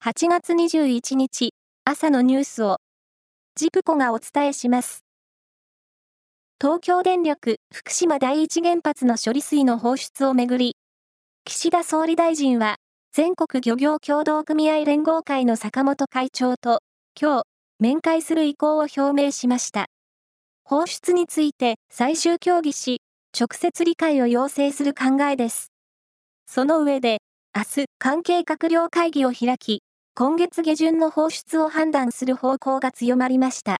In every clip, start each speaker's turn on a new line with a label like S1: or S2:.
S1: 8月21日朝のニュースをジプコがお伝えします。東京電力福島第一原発の処理水の放出をめぐり、岸田総理大臣は全国漁業協同組合連合会の坂本会長と今日面会する意向を表明しました。放出について最終協議し、直接理解を要請する考えです。その上で、明日関係閣僚会議を開き、今月下旬の放出を判断する方向が強まりました。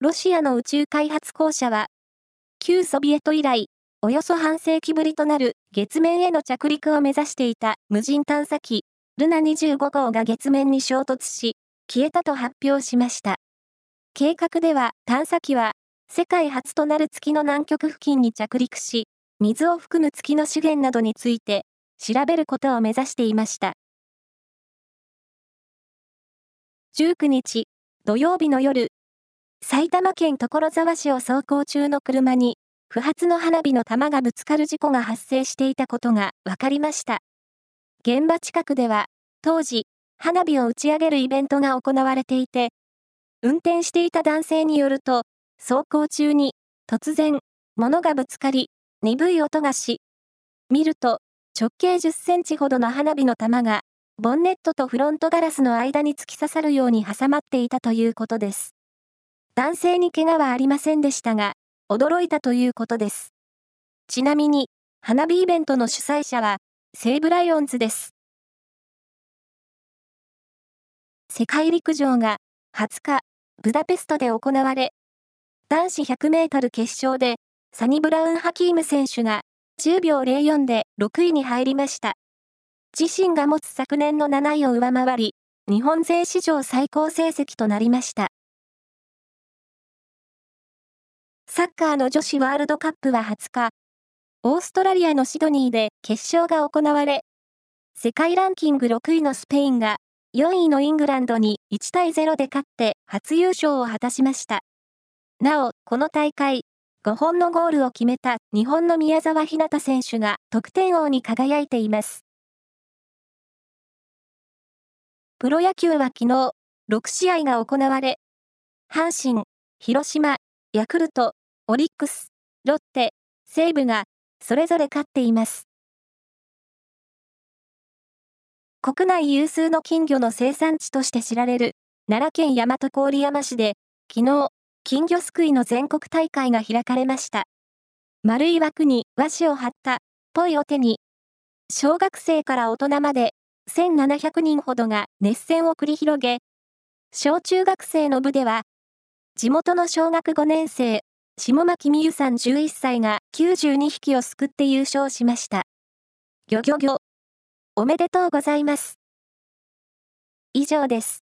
S1: ロシアの宇宙開発公社は、旧ソビエト以来、およそ半世紀ぶりとなる月面への着陸を目指していた無人探査機、ルナ25号が月面に衝突し、消えたと発表しました。計画では探査機は、世界初となる月の南極付近に着陸し、水を含む月の資源などについて調べることを目指していました。19日、土曜日の夜、埼玉県所沢市を走行中の車に、不発の花火の玉がぶつかる事故が発生していたことが分かりました。現場近くでは、当時、花火を打ち上げるイベントが行われていて、運転していた男性によると、走行中に、突然、物がぶつかり、鈍い音がし、見ると、直径10センチほどの花火の玉が、ボンネットとフロントガラスの間に突き刺さるように挟まっていたということです。男性に怪我はありませんでしたが、驚いたということです。ちなみに、花火イベントの主催者は、西武ライオンズです。世界陸上が20日、ブダペストで行われ、男子100メートル決勝で、サニブラウン・ハキーム選手が10秒04で6位に入りました。自身が持つ昨年の7位を上回り、日本勢史上最高成績となりました。サッカーの女子ワールドカップは20日、オーストラリアのシドニーで決勝が行われ、世界ランキング6位のスペインが4位のイングランドに1対0で勝って初優勝を果たしました。なお、この大会、5本のゴールを決めた日本の宮沢ひなた選手が得点王に輝いています。プロ野球は昨日、6試合が行われ、阪神、広島、ヤクルト、オリックス、ロッテ、西武がそれぞれ勝っています。国内有数の金魚の生産地として知られる奈良県大和郡山市で昨日金魚すくいの全国大会が開かれました。丸い枠に和紙を貼ったポイを手に、小学生から大人まで1700人ほどが熱戦を繰り広げ、小中学生の部では、地元の小学5年生、下牧美優さん11歳が92匹をすくって優勝しました。ギョギョギョ。おめでとうございます。以上です。